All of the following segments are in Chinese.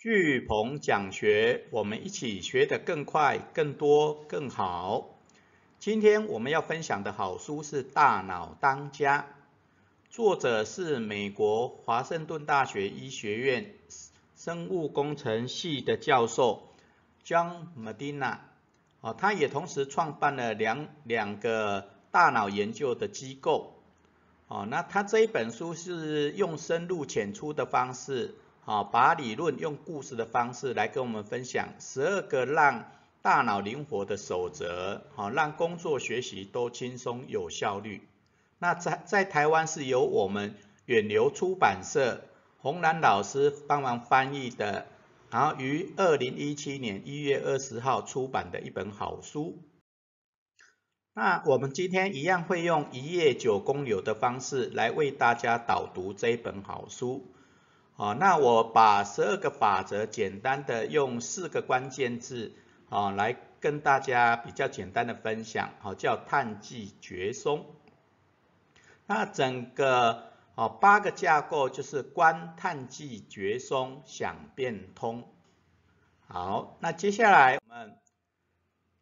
巨鹏讲学，我们一起学得更快、更多、更好。今天我们要分享的好书是《大脑当家》，作者是美国华盛顿大学医学院生物工程系的教授 John Medina。哦，他也同时创办了两两个大脑研究的机构。哦，那他这一本书是用深入浅出的方式。好，把理论用故事的方式来跟我们分享十二个让大脑灵活的守则，好，让工作学习都轻松有效率。那在在台湾是由我们远流出版社洪兰老师帮忙翻译的，然后于二零一七年一月二十号出版的一本好书。那我们今天一样会用一页九公流的方式来为大家导读这一本好书。好，那我把十二个法则简单的用四个关键字啊来跟大家比较简单的分享，好叫探迹觉松。那整个哦八个架构就是观探迹觉松想变通。好，那接下来我们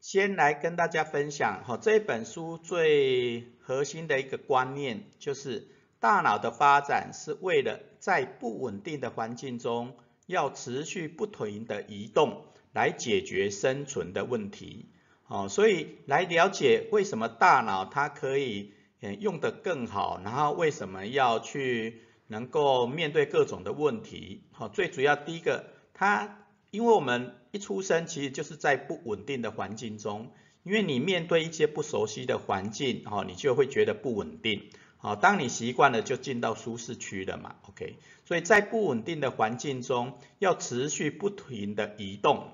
先来跟大家分享，好这本书最核心的一个观念就是。大脑的发展是为了在不稳定的环境中，要持续不停的移动，来解决生存的问题。哦，所以来了解为什么大脑它可以用得更好，然后为什么要去能够面对各种的问题。好，最主要第一个，它因为我们一出生其实就是在不稳定的环境中，因为你面对一些不熟悉的环境，哦，你就会觉得不稳定。好，当你习惯了，就进到舒适区了嘛，OK。所以在不稳定的环境中，要持续不停的移动，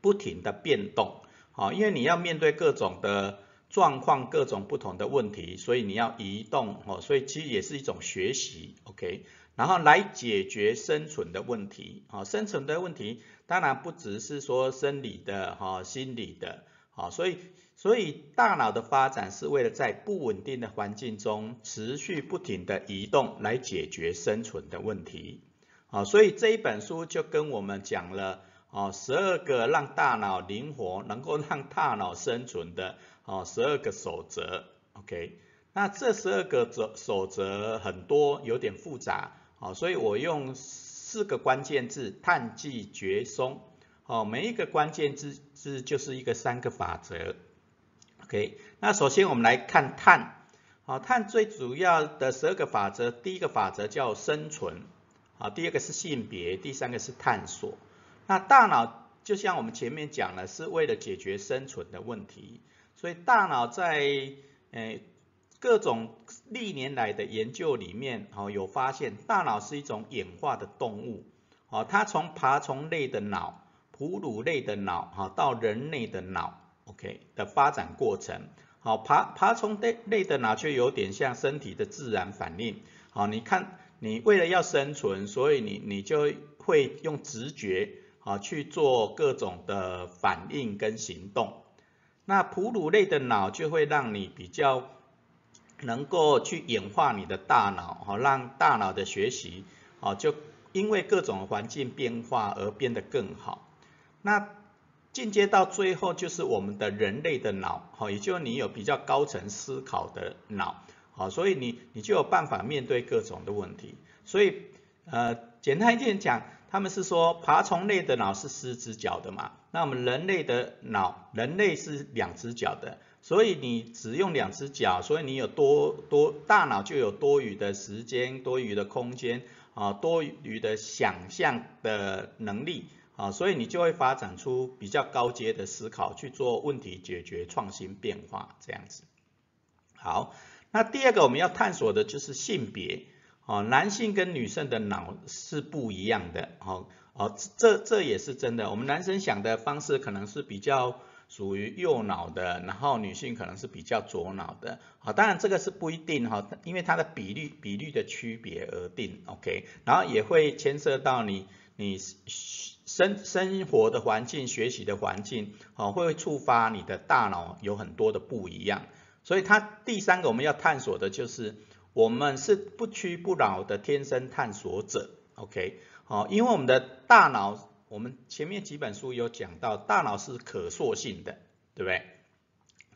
不停的变动，好，因为你要面对各种的状况，各种不同的问题，所以你要移动，哦，所以其实也是一种学习，OK。然后来解决生存的问题，好，生存的问题当然不只是说生理的，哈，心理的，好，所以。所以大脑的发展是为了在不稳定的环境中持续不停的移动来解决生存的问题。好，所以这一本书就跟我们讲了哦，十二个让大脑灵活，能够让大脑生存的哦十二个守则。OK，那这十二个则守则很多，有点复杂。好，所以我用四个关键字：探、记、绝、松。哦，每一个关键字字就是一个三个法则。OK，那首先我们来看碳，好，碳最主要的十二个法则，第一个法则叫生存，好，第二个是性别，第三个是探索。那大脑就像我们前面讲了，是为了解决生存的问题，所以大脑在诶各种历年来的研究里面，哦有发现，大脑是一种演化的动物，哦，它从爬虫类的脑、哺乳类的脑，哈，到人类的脑。OK 的发展过程，好爬爬虫类类的脑就有点像身体的自然反应，好你看你为了要生存，所以你你就会用直觉啊去做各种的反应跟行动。那哺乳类的脑就会让你比较能够去演化你的大脑，好让大脑的学习，好就因为各种环境变化而变得更好。那进阶到最后就是我们的人类的脑，好，也就是你有比较高层思考的脑，好，所以你你就有办法面对各种的问题。所以呃，简单一点讲，他们是说爬虫类的脑是四只脚的嘛，那我们人类的脑，人类是两只脚的，所以你只用两只脚，所以你有多多大脑就有多余的时间、多余的空间啊、多余的想象的能力。啊，所以你就会发展出比较高阶的思考，去做问题解决、创新变化这样子。好，那第二个我们要探索的就是性别。哦，男性跟女生的脑是不一样的。好，哦，这这也是真的。我们男生想的方式可能是比较属于右脑的，然后女性可能是比较左脑的。好，当然这个是不一定哈，因为它的比率比率的区别而定。OK，然后也会牵涉到你你。生生活的环境、学习的环境，哦，会触发你的大脑有很多的不一样。所以它第三个我们要探索的就是，我们是不屈不挠的天生探索者，OK？好，因为我们的大脑，我们前面几本书有讲到，大脑是可塑性的，对不对？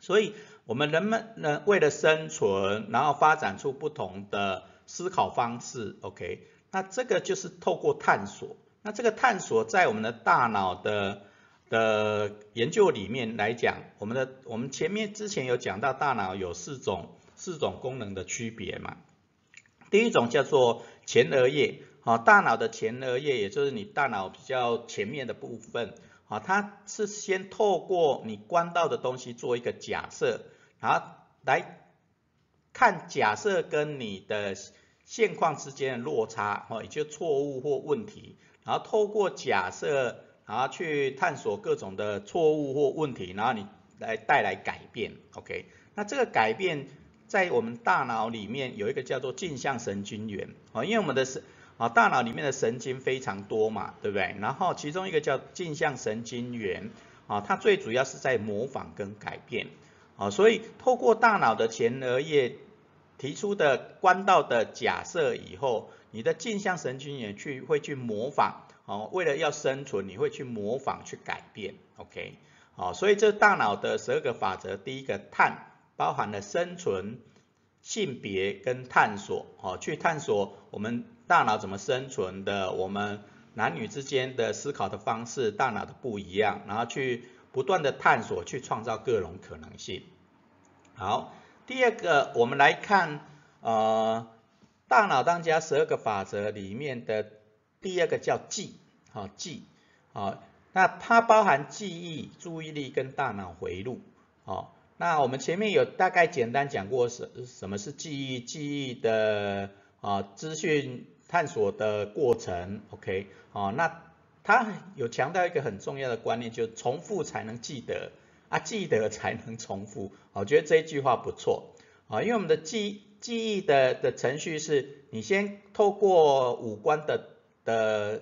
所以，我们人们呢，为了生存，然后发展出不同的思考方式，OK？那这个就是透过探索。那这个探索在我们的大脑的的研究里面来讲，我们的我们前面之前有讲到，大脑有四种四种功能的区别嘛。第一种叫做前额叶，好，大脑的前额叶，也就是你大脑比较前面的部分。啊，它是先透过你观到的东西做一个假设，然后来看假设跟你的现况之间的落差，哦，也就错误或问题，然后透过假设，然后去探索各种的错误或问题，然后你来带来改变，OK？那这个改变在我们大脑里面有一个叫做镜像神经元，啊，因为我们的神。啊，大脑里面的神经非常多嘛，对不对？然后其中一个叫镜像神经元，啊，它最主要是在模仿跟改变，啊，所以透过大脑的前额叶提出的观道的假设以后，你的镜像神经元去会去模仿，哦，为了要生存，你会去模仿去改变，OK，好，所以这大脑的十二个法则，第一个探包含了生存、性别跟探索，哦，去探索我们。大脑怎么生存的？我们男女之间的思考的方式，大脑的不一样，然后去不断的探索，去创造各种可能性。好，第二个，我们来看呃，大脑当家十二个法则里面的第二个叫记，好记，好，那它包含记忆、注意力跟大脑回路，好，那我们前面有大概简单讲过什什么是记忆，记忆的啊资讯。探索的过程，OK，哦，那他有强调一个很重要的观念，就重复才能记得啊，记得才能重复，我觉得这句话不错，啊，因为我们的记记忆的的程序是，你先透过五官的的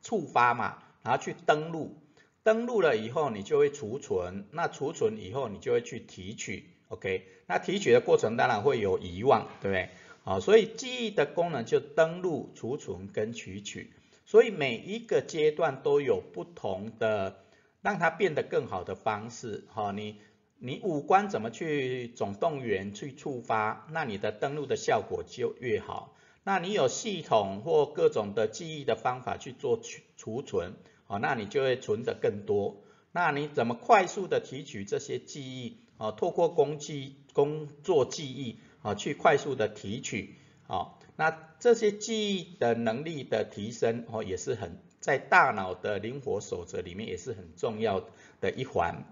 触发嘛，然后去登录，登录了以后你就会储存，那储存以后你就会去提取，OK，那提取的过程当然会有遗忘，对不对？好，所以记忆的功能就登录、储存跟提取，所以每一个阶段都有不同的让它变得更好的方式。哈，你你五官怎么去总动员去触发，那你的登录的效果就越好。那你有系统或各种的记忆的方法去做储储存，哦，那你就会存的更多。那你怎么快速的提取这些记忆？哦，透过工具工作记忆。啊，去快速的提取，啊，那这些记忆的能力的提升，哦，也是很在大脑的灵活守则里面也是很重要的一环。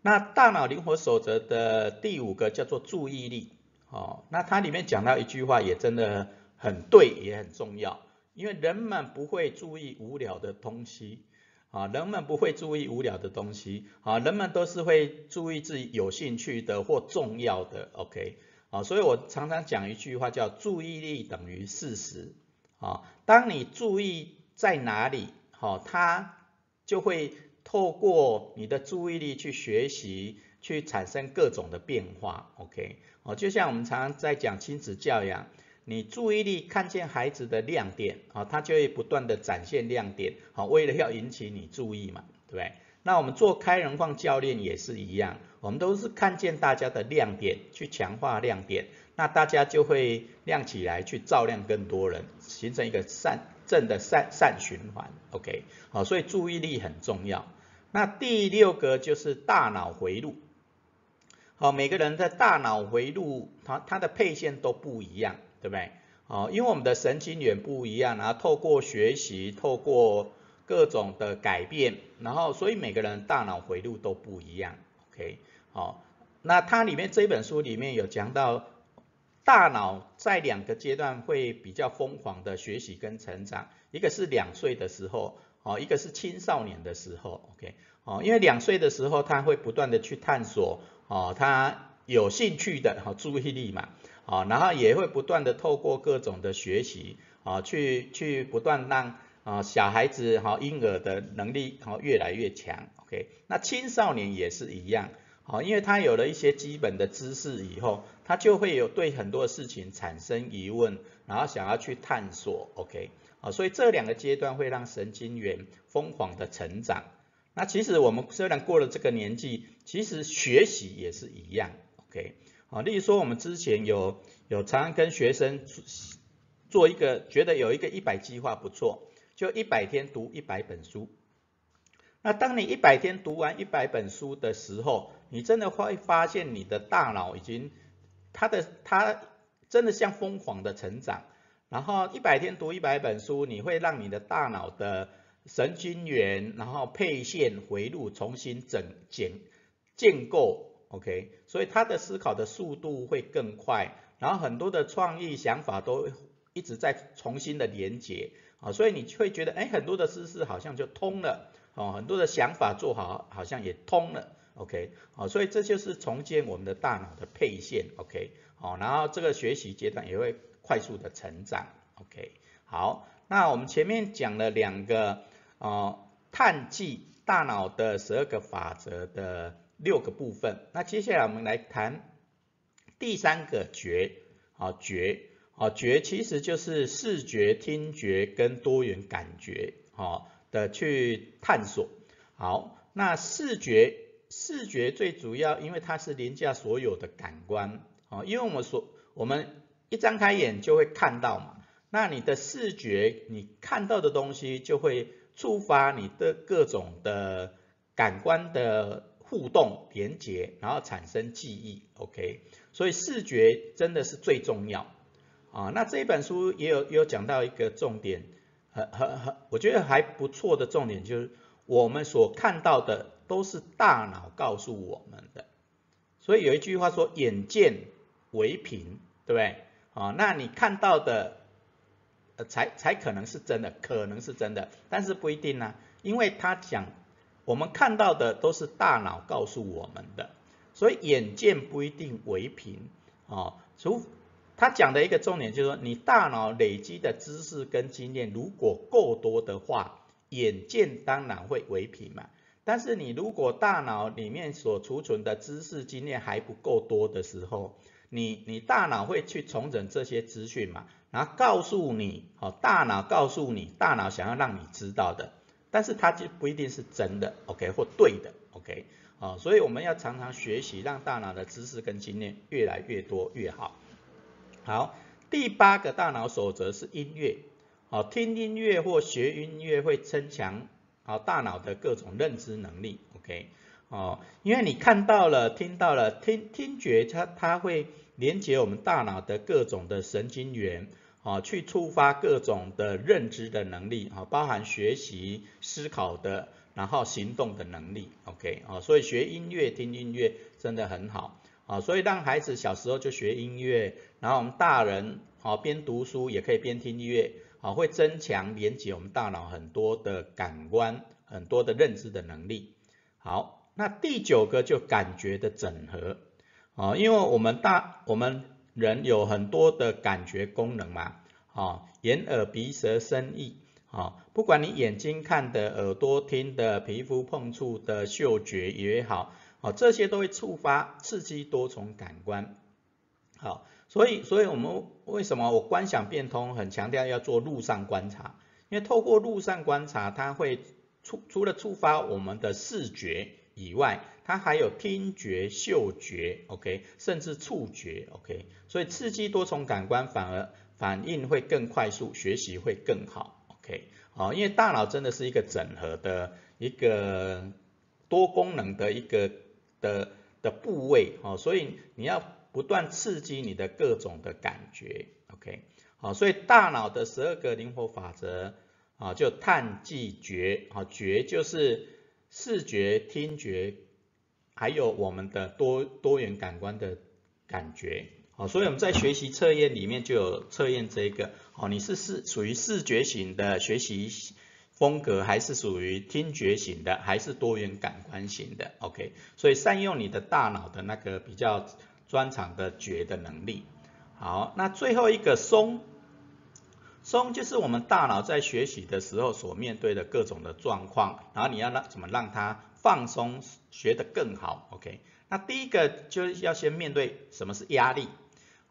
那大脑灵活守则的第五个叫做注意力，哦，那它里面讲到一句话也真的很对，也很重要，因为人们不会注意无聊的东西，啊，人们不会注意无聊的东西，啊，人们都是会注意自己有兴趣的或重要的，OK。啊，所以我常常讲一句话叫注意力等于事实。啊，当你注意在哪里，好，它就会透过你的注意力去学习，去产生各种的变化。OK，哦，就像我们常常在讲亲子教养，你注意力看见孩子的亮点，啊，他就会不断的展现亮点，好，为了要引起你注意嘛，对不对？那我们做开人矿教练也是一样，我们都是看见大家的亮点，去强化亮点，那大家就会亮起来，去照亮更多人，形成一个善正的善善循环。OK，好，所以注意力很重要。那第六个就是大脑回路，好，每个人的大脑回路，它它的配线都不一样，对不对？好，因为我们的神经元不一样，然后透过学习，透过各种的改变，然后所以每个人大脑回路都不一样，OK，好，那它里面这本书里面有讲到，大脑在两个阶段会比较疯狂的学习跟成长，一个是两岁的时候，哦，一个是青少年的时候，OK，哦，因为两岁的时候他会不断的去探索，哦，他有兴趣的，好注意力嘛，哦，然后也会不断的透过各种的学习，啊，去去不断让啊，小孩子哈，婴儿的能力哈越来越强，OK，那青少年也是一样，好，因为他有了一些基本的知识以后，他就会有对很多事情产生疑问，然后想要去探索，OK，啊，所以这两个阶段会让神经元疯狂的成长。那其实我们虽然过了这个年纪，其实学习也是一样，OK，啊，例如说我们之前有有常常跟学生做一个，觉得有一个一百计划不错，就一百天读一百本书。那当你一百天读完一百本书的时候，你真的会发现你的大脑已经，它的它真的像疯狂的成长。然后一百天读一百本书，你会让你的大脑的神经元，然后配线回路重新整建建构，OK，所以他的思考的速度会更快，然后很多的创意想法都一直在重新的连接。啊，所以你会觉得，哎，很多的知识好像就通了，哦，很多的想法做好好像也通了，OK，好，所以这就是重建我们的大脑的配线，OK，好，然后这个学习阶段也会。快速的成长，OK，好，那我们前面讲了两个呃碳计大脑的十二个法则的六个部分，那接下来我们来谈第三个觉，啊觉，啊觉其实就是视觉、听觉跟多元感觉，哦的去探索。好，那视觉视觉最主要，因为它是凌驾所有的感官，啊，因为我们所我们一张开眼就会看到嘛，那你的视觉，你看到的东西就会触发你的各种的感官的互动连接，然后产生记忆，OK，所以视觉真的是最重要。啊。那这一本书也有也有讲到一个重点，很很很，我觉得还不错的重点就是我们所看到的都是大脑告诉我们的，所以有一句话说眼见为凭，对不对？啊，那你看到的，呃，才才可能是真的，可能是真的，但是不一定呢，因为他讲我们看到的都是大脑告诉我们的，所以眼见不一定为凭，啊，除他讲的一个重点就是说，你大脑累积的知识跟经验如果够多的话，眼见当然会为凭嘛，但是你如果大脑里面所储存的知识经验还不够多的时候，你你大脑会去重整这些资讯嘛，然后告诉你，哦，大脑告诉你，大脑想要让你知道的，但是它就不一定是真的，OK 或对的，OK，哦，所以我们要常常学习，让大脑的知识跟经验越来越多越好。好，第八个大脑守则是音乐，哦，听音乐或学音乐会增强，哦，大脑的各种认知能力，OK。哦，因为你看到了、听到了，听听觉它它会连接我们大脑的各种的神经元，啊，去触发各种的认知的能力，啊，包含学习、思考的，然后行动的能力，OK，哦，所以学音乐、听音乐真的很好，啊，所以让孩子小时候就学音乐，然后我们大人，啊，边读书也可以边听音乐，啊，会增强连接我们大脑很多的感官、很多的认知的能力，好。那第九个就感觉的整合，啊，因为我们大我们人有很多的感觉功能嘛，啊，眼耳鼻舌身意，啊，不管你眼睛看的、耳朵听的、皮肤碰触的、嗅觉也好，好，这些都会触发刺激多重感官，好，所以所以我们为什么我观想变通很强调要做路上观察，因为透过路上观察，它会触除了触发我们的视觉。以外，它还有听觉、嗅觉，OK，甚至触觉，OK，所以刺激多重感官反而反应会更快速，学习会更好，OK，好，因为大脑真的是一个整合的一个多功能的一个的的部位，哦，所以你要不断刺激你的各种的感觉，OK，好，所以大脑的十二个灵活法则，啊，就探、记、觉，啊，觉就是。视觉、听觉，还有我们的多多元感官的感觉，好，所以我们在学习测验里面就有测验这个，哦，你是视属于视觉型的学习风格，还是属于听觉型的，还是多元感官型的？OK，所以善用你的大脑的那个比较专长的觉的能力。好，那最后一个松。松就是我们大脑在学习的时候所面对的各种的状况，然后你要让怎么让它放松，学得更好，OK？那第一个就是要先面对什么是压力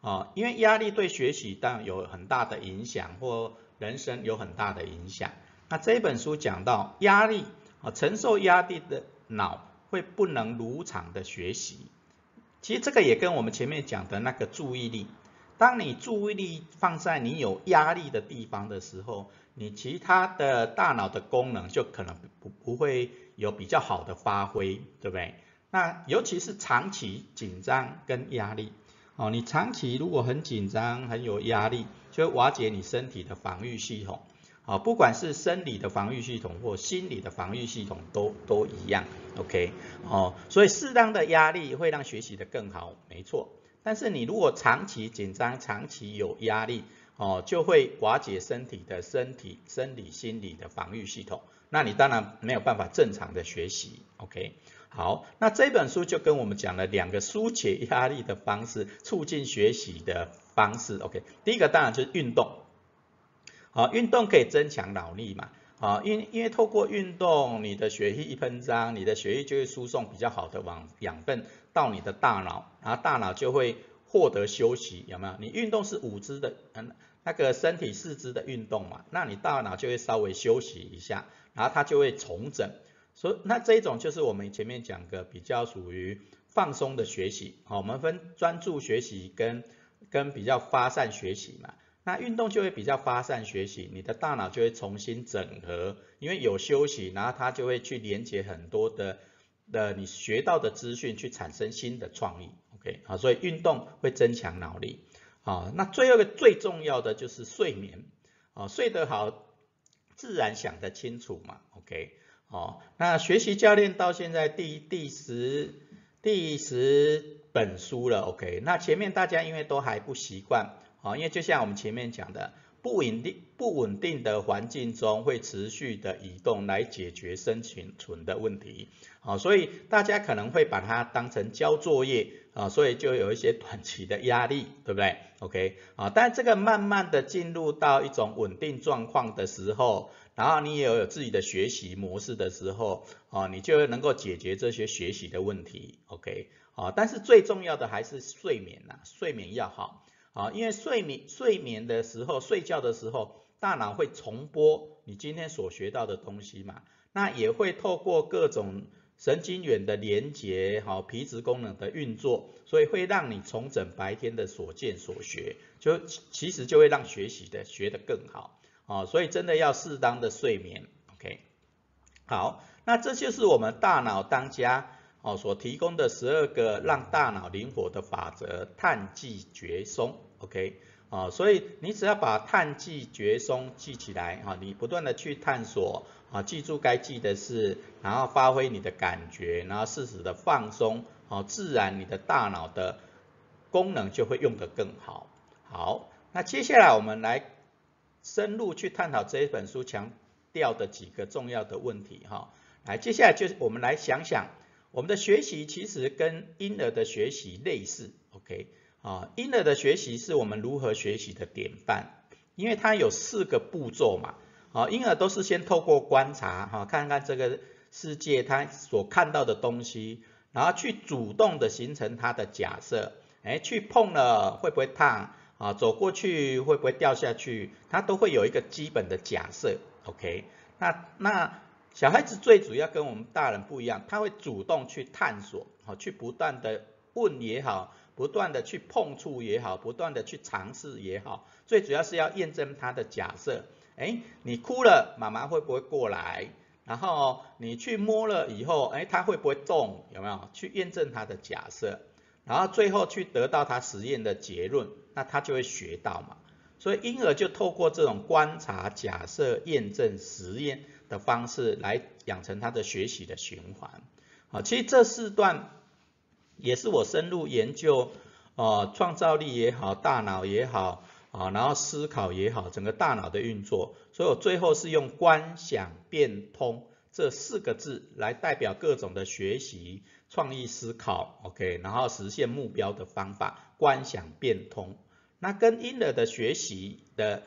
啊，因为压力对学习当然有很大的影响或人生有很大的影响。那这本书讲到压力啊，承受压力的脑会不能如常的学习。其实这个也跟我们前面讲的那个注意力，当你注意力放在你有压力的地方的时候，你其他的大脑的功能就可能不不会有比较好的发挥，对不对？那尤其是长期紧张跟压力，哦，你长期如果很紧张、很有压力，就会瓦解你身体的防御系统，哦，不管是生理的防御系统或心理的防御系统都都一样，OK，哦，所以适当的压力会让学习的更好，没错。但是你如果长期紧张、长期有压力，哦，就会瓦解身体的身体、生理、心理的防御系统，那你当然没有办法正常的学习，OK。好，那这本书就跟我们讲了两个疏解压力的方式，促进学习的方式。OK，第一个当然就是运动。好，运动可以增强脑力嘛？好，因因为透过运动，你的血液一喷张，你的血液就会输送比较好的往养分到你的大脑，然后大脑就会获得休息，有没有？你运动是五肢的，嗯，那个身体四肢的运动嘛，那你大脑就会稍微休息一下，然后它就会重整。所以那这一种就是我们前面讲的比较属于放松的学习，好，我们分专注学习跟跟比较发散学习嘛。那运动就会比较发散学习，你的大脑就会重新整合，因为有休息，然后它就会去连接很多的的你学到的资讯，去产生新的创意。OK，好，所以运动会增强脑力。好，那最后一个最重要的就是睡眠，哦，睡得好，自然想得清楚嘛。OK。哦，那学习教练到现在第第十第十本书了，OK，那前面大家因为都还不习惯，啊，因为就像我们前面讲的，不稳定不稳定的环境中会持续的移动来解决生存存的问题，啊，所以大家可能会把它当成交作业，啊，所以就有一些短期的压力，对不对？OK，啊，但这个慢慢的进入到一种稳定状况的时候。然后你也有自己的学习模式的时候，哦，你就能够解决这些学习的问题，OK，啊，但是最重要的还是睡眠呐，睡眠要好，啊，因为睡眠睡眠的时候，睡觉的时候，大脑会重播你今天所学到的东西嘛，那也会透过各种神经元的连接，好，皮质功能的运作，所以会让你重整白天的所见所学，就其实就会让学习的学得更好。哦，所以真的要适当的睡眠，OK。好，那这就是我们大脑当家哦所提供的十二个让大脑灵活的法则，碳记绝松，OK。哦，所以你只要把碳记绝松记起来，哈，你不断的去探索，啊，记住该记的事，然后发挥你的感觉，然后适时的放松，哦，自然你的大脑的功能就会用得更好。好，那接下来我们来。深入去探讨这一本书强调的几个重要的问题哈，来，接下来就是我们来想想，我们的学习其实跟婴儿的学习类似，OK，啊，婴儿的学习是我们如何学习的典范，因为它有四个步骤嘛，啊，婴儿都是先透过观察哈，看看这个世界他所看到的东西，然后去主动的形成他的假设，哎，去碰了会不会烫？啊，走过去会不会掉下去？他都会有一个基本的假设，OK？那那小孩子最主要跟我们大人不一样，他会主动去探索，好，去不断的问也好，不断的去碰触也好，不断的去尝试也好，最主要是要验证他的假设。哎，你哭了，妈妈会不会过来？然后你去摸了以后，哎，他会不会动？有没有？去验证他的假设。然后最后去得到他实验的结论，那他就会学到嘛。所以婴儿就透过这种观察、假设、验证、实验的方式来养成他的学习的循环。啊，其实这四段也是我深入研究，呃，创造力也好，大脑也好，啊，然后思考也好，整个大脑的运作。所以我最后是用观想变通这四个字来代表各种的学习。创意思考，OK，然后实现目标的方法，观想变通。那跟婴儿的学习的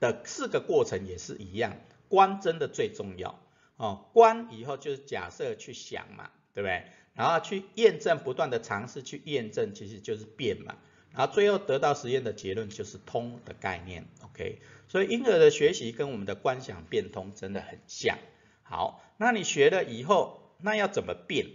的四个过程也是一样，观真的最重要哦。观以后就是假设去想嘛，对不对？然后去验证，不断的尝试去验证，其实就是变嘛。然后最后得到实验的结论就是通的概念，OK。所以婴儿的学习跟我们的观想变通真的很像。好，那你学了以后，那要怎么变？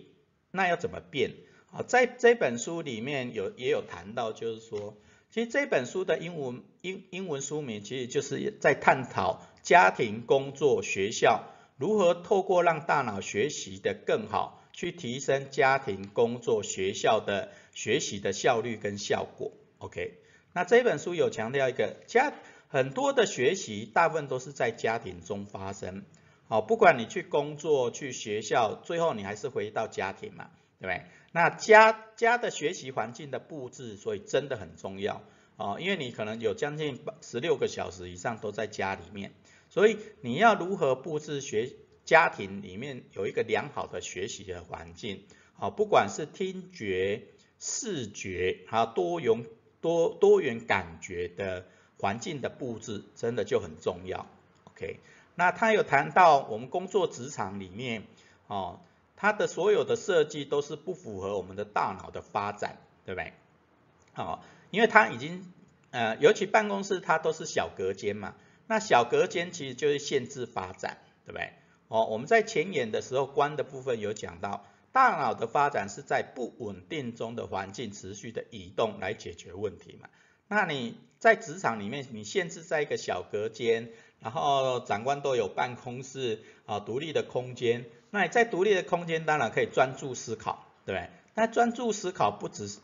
那要怎么变？好，在这本书里面有也有谈到，就是说，其实这本书的英文英英文书名其实就是在探讨家庭、工作、学校如何透过让大脑学习的更好，去提升家庭、工作、学校的学习的效率跟效果。OK，那这本书有强调一个家很多的学习，大部分都是在家庭中发生。好，不管你去工作、去学校，最后你还是回到家庭嘛。对不对？那家家的学习环境的布置，所以真的很重要哦，因为你可能有将近十六个小时以上都在家里面，所以你要如何布置学家庭里面有一个良好的学习的环境，好，不管是听觉、视觉，还有多元多多元感觉的环境的布置，真的就很重要。OK，那他有谈到我们工作职场里面，哦。它的所有的设计都是不符合我们的大脑的发展，对不对？好，因为它已经，呃，尤其办公室它都是小隔间嘛，那小隔间其实就是限制发展，对不对？哦，我们在前言的时候关的部分有讲到，大脑的发展是在不稳定中的环境持续的移动来解决问题嘛。那你在职场里面，你限制在一个小隔间，然后长官都有办公室啊，独立的空间。那你在独立的空间，当然可以专注思考，对不对？那专注思考不只是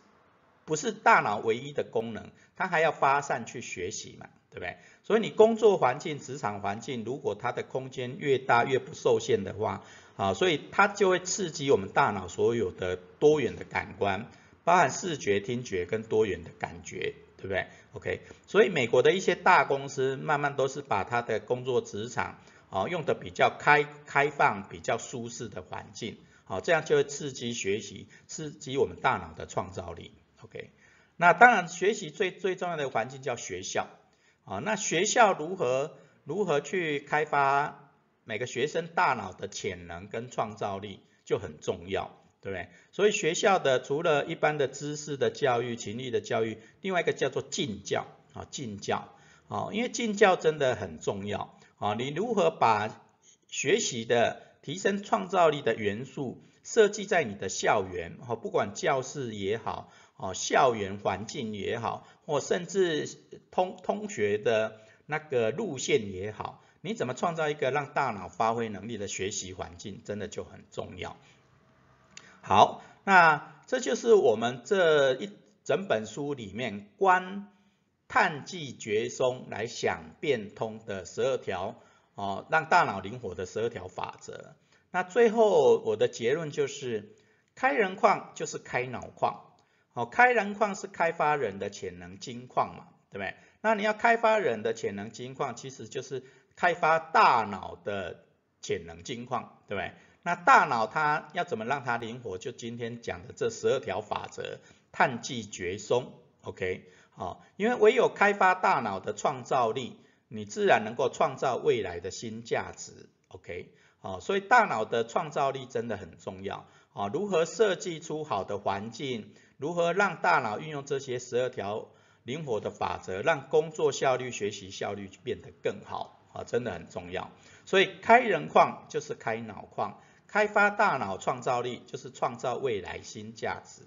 不是大脑唯一的功能，它还要发散去学习嘛，对不对？所以你工作环境、职场环境，如果它的空间越大越不受限的话，啊，所以它就会刺激我们大脑所有的多元的感官，包含视觉、听觉跟多元的感觉，对不对？OK，所以美国的一些大公司慢慢都是把它的工作职场。啊，用的比较开开放、比较舒适的环境，好，这样就会刺激学习，刺激我们大脑的创造力。OK，那当然学习最最重要的环境叫学校，啊，那学校如何如何去开发每个学生大脑的潜能跟创造力就很重要，对不对？所以学校的除了一般的知识的教育、情力的教育，另外一个叫做进教，啊，进教，啊，因为进教真的很重要。啊，你如何把学习的提升创造力的元素设计在你的校园？哈，不管教室也好，哦，校园环境也好，或甚至通通学的那个路线也好，你怎么创造一个让大脑发挥能力的学习环境，真的就很重要。好，那这就是我们这一整本书里面观。探迹觉松来想变通的十二条哦，让大脑灵活的十二条法则。那最后我的结论就是，开人矿就是开脑矿。好，开人矿是开发人的潜能金矿嘛，对不对？那你要开发人的潜能金矿，其实就是开发大脑的潜能金矿，对不对？那大脑它要怎么让它灵活？就今天讲的这十二条法则，探迹绝松，OK。好，因为唯有开发大脑的创造力，你自然能够创造未来的新价值。OK，好，所以大脑的创造力真的很重要。啊，如何设计出好的环境，如何让大脑运用这些十二条灵活的法则，让工作效率、学习效率变得更好，啊，真的很重要。所以开人矿就是开脑矿，开发大脑创造力就是创造未来新价值。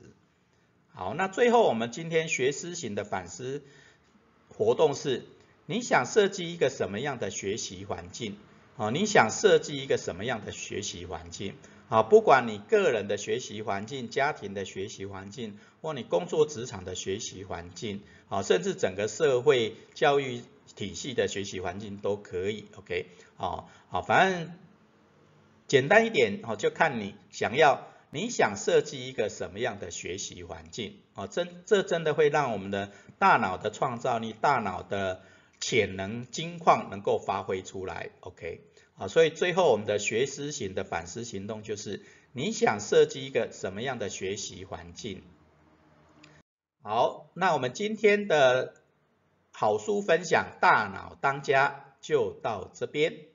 好，那最后我们今天学思型的反思活动是，你想设计一个什么样的学习环境？啊，你想设计一个什么样的学习环境？啊，不管你个人的学习环境、家庭的学习环境，或你工作职场的学习环境，啊，甚至整个社会教育体系的学习环境都可以。OK，啊，好，反正简单一点，哦，就看你想要。你想设计一个什么样的学习环境啊？真这真的会让我们的大脑的创造力、大脑的潜能金矿能够发挥出来。OK，啊，所以最后我们的学思型的反思行动就是，你想设计一个什么样的学习环境？好，那我们今天的好书分享《大脑当家》就到这边。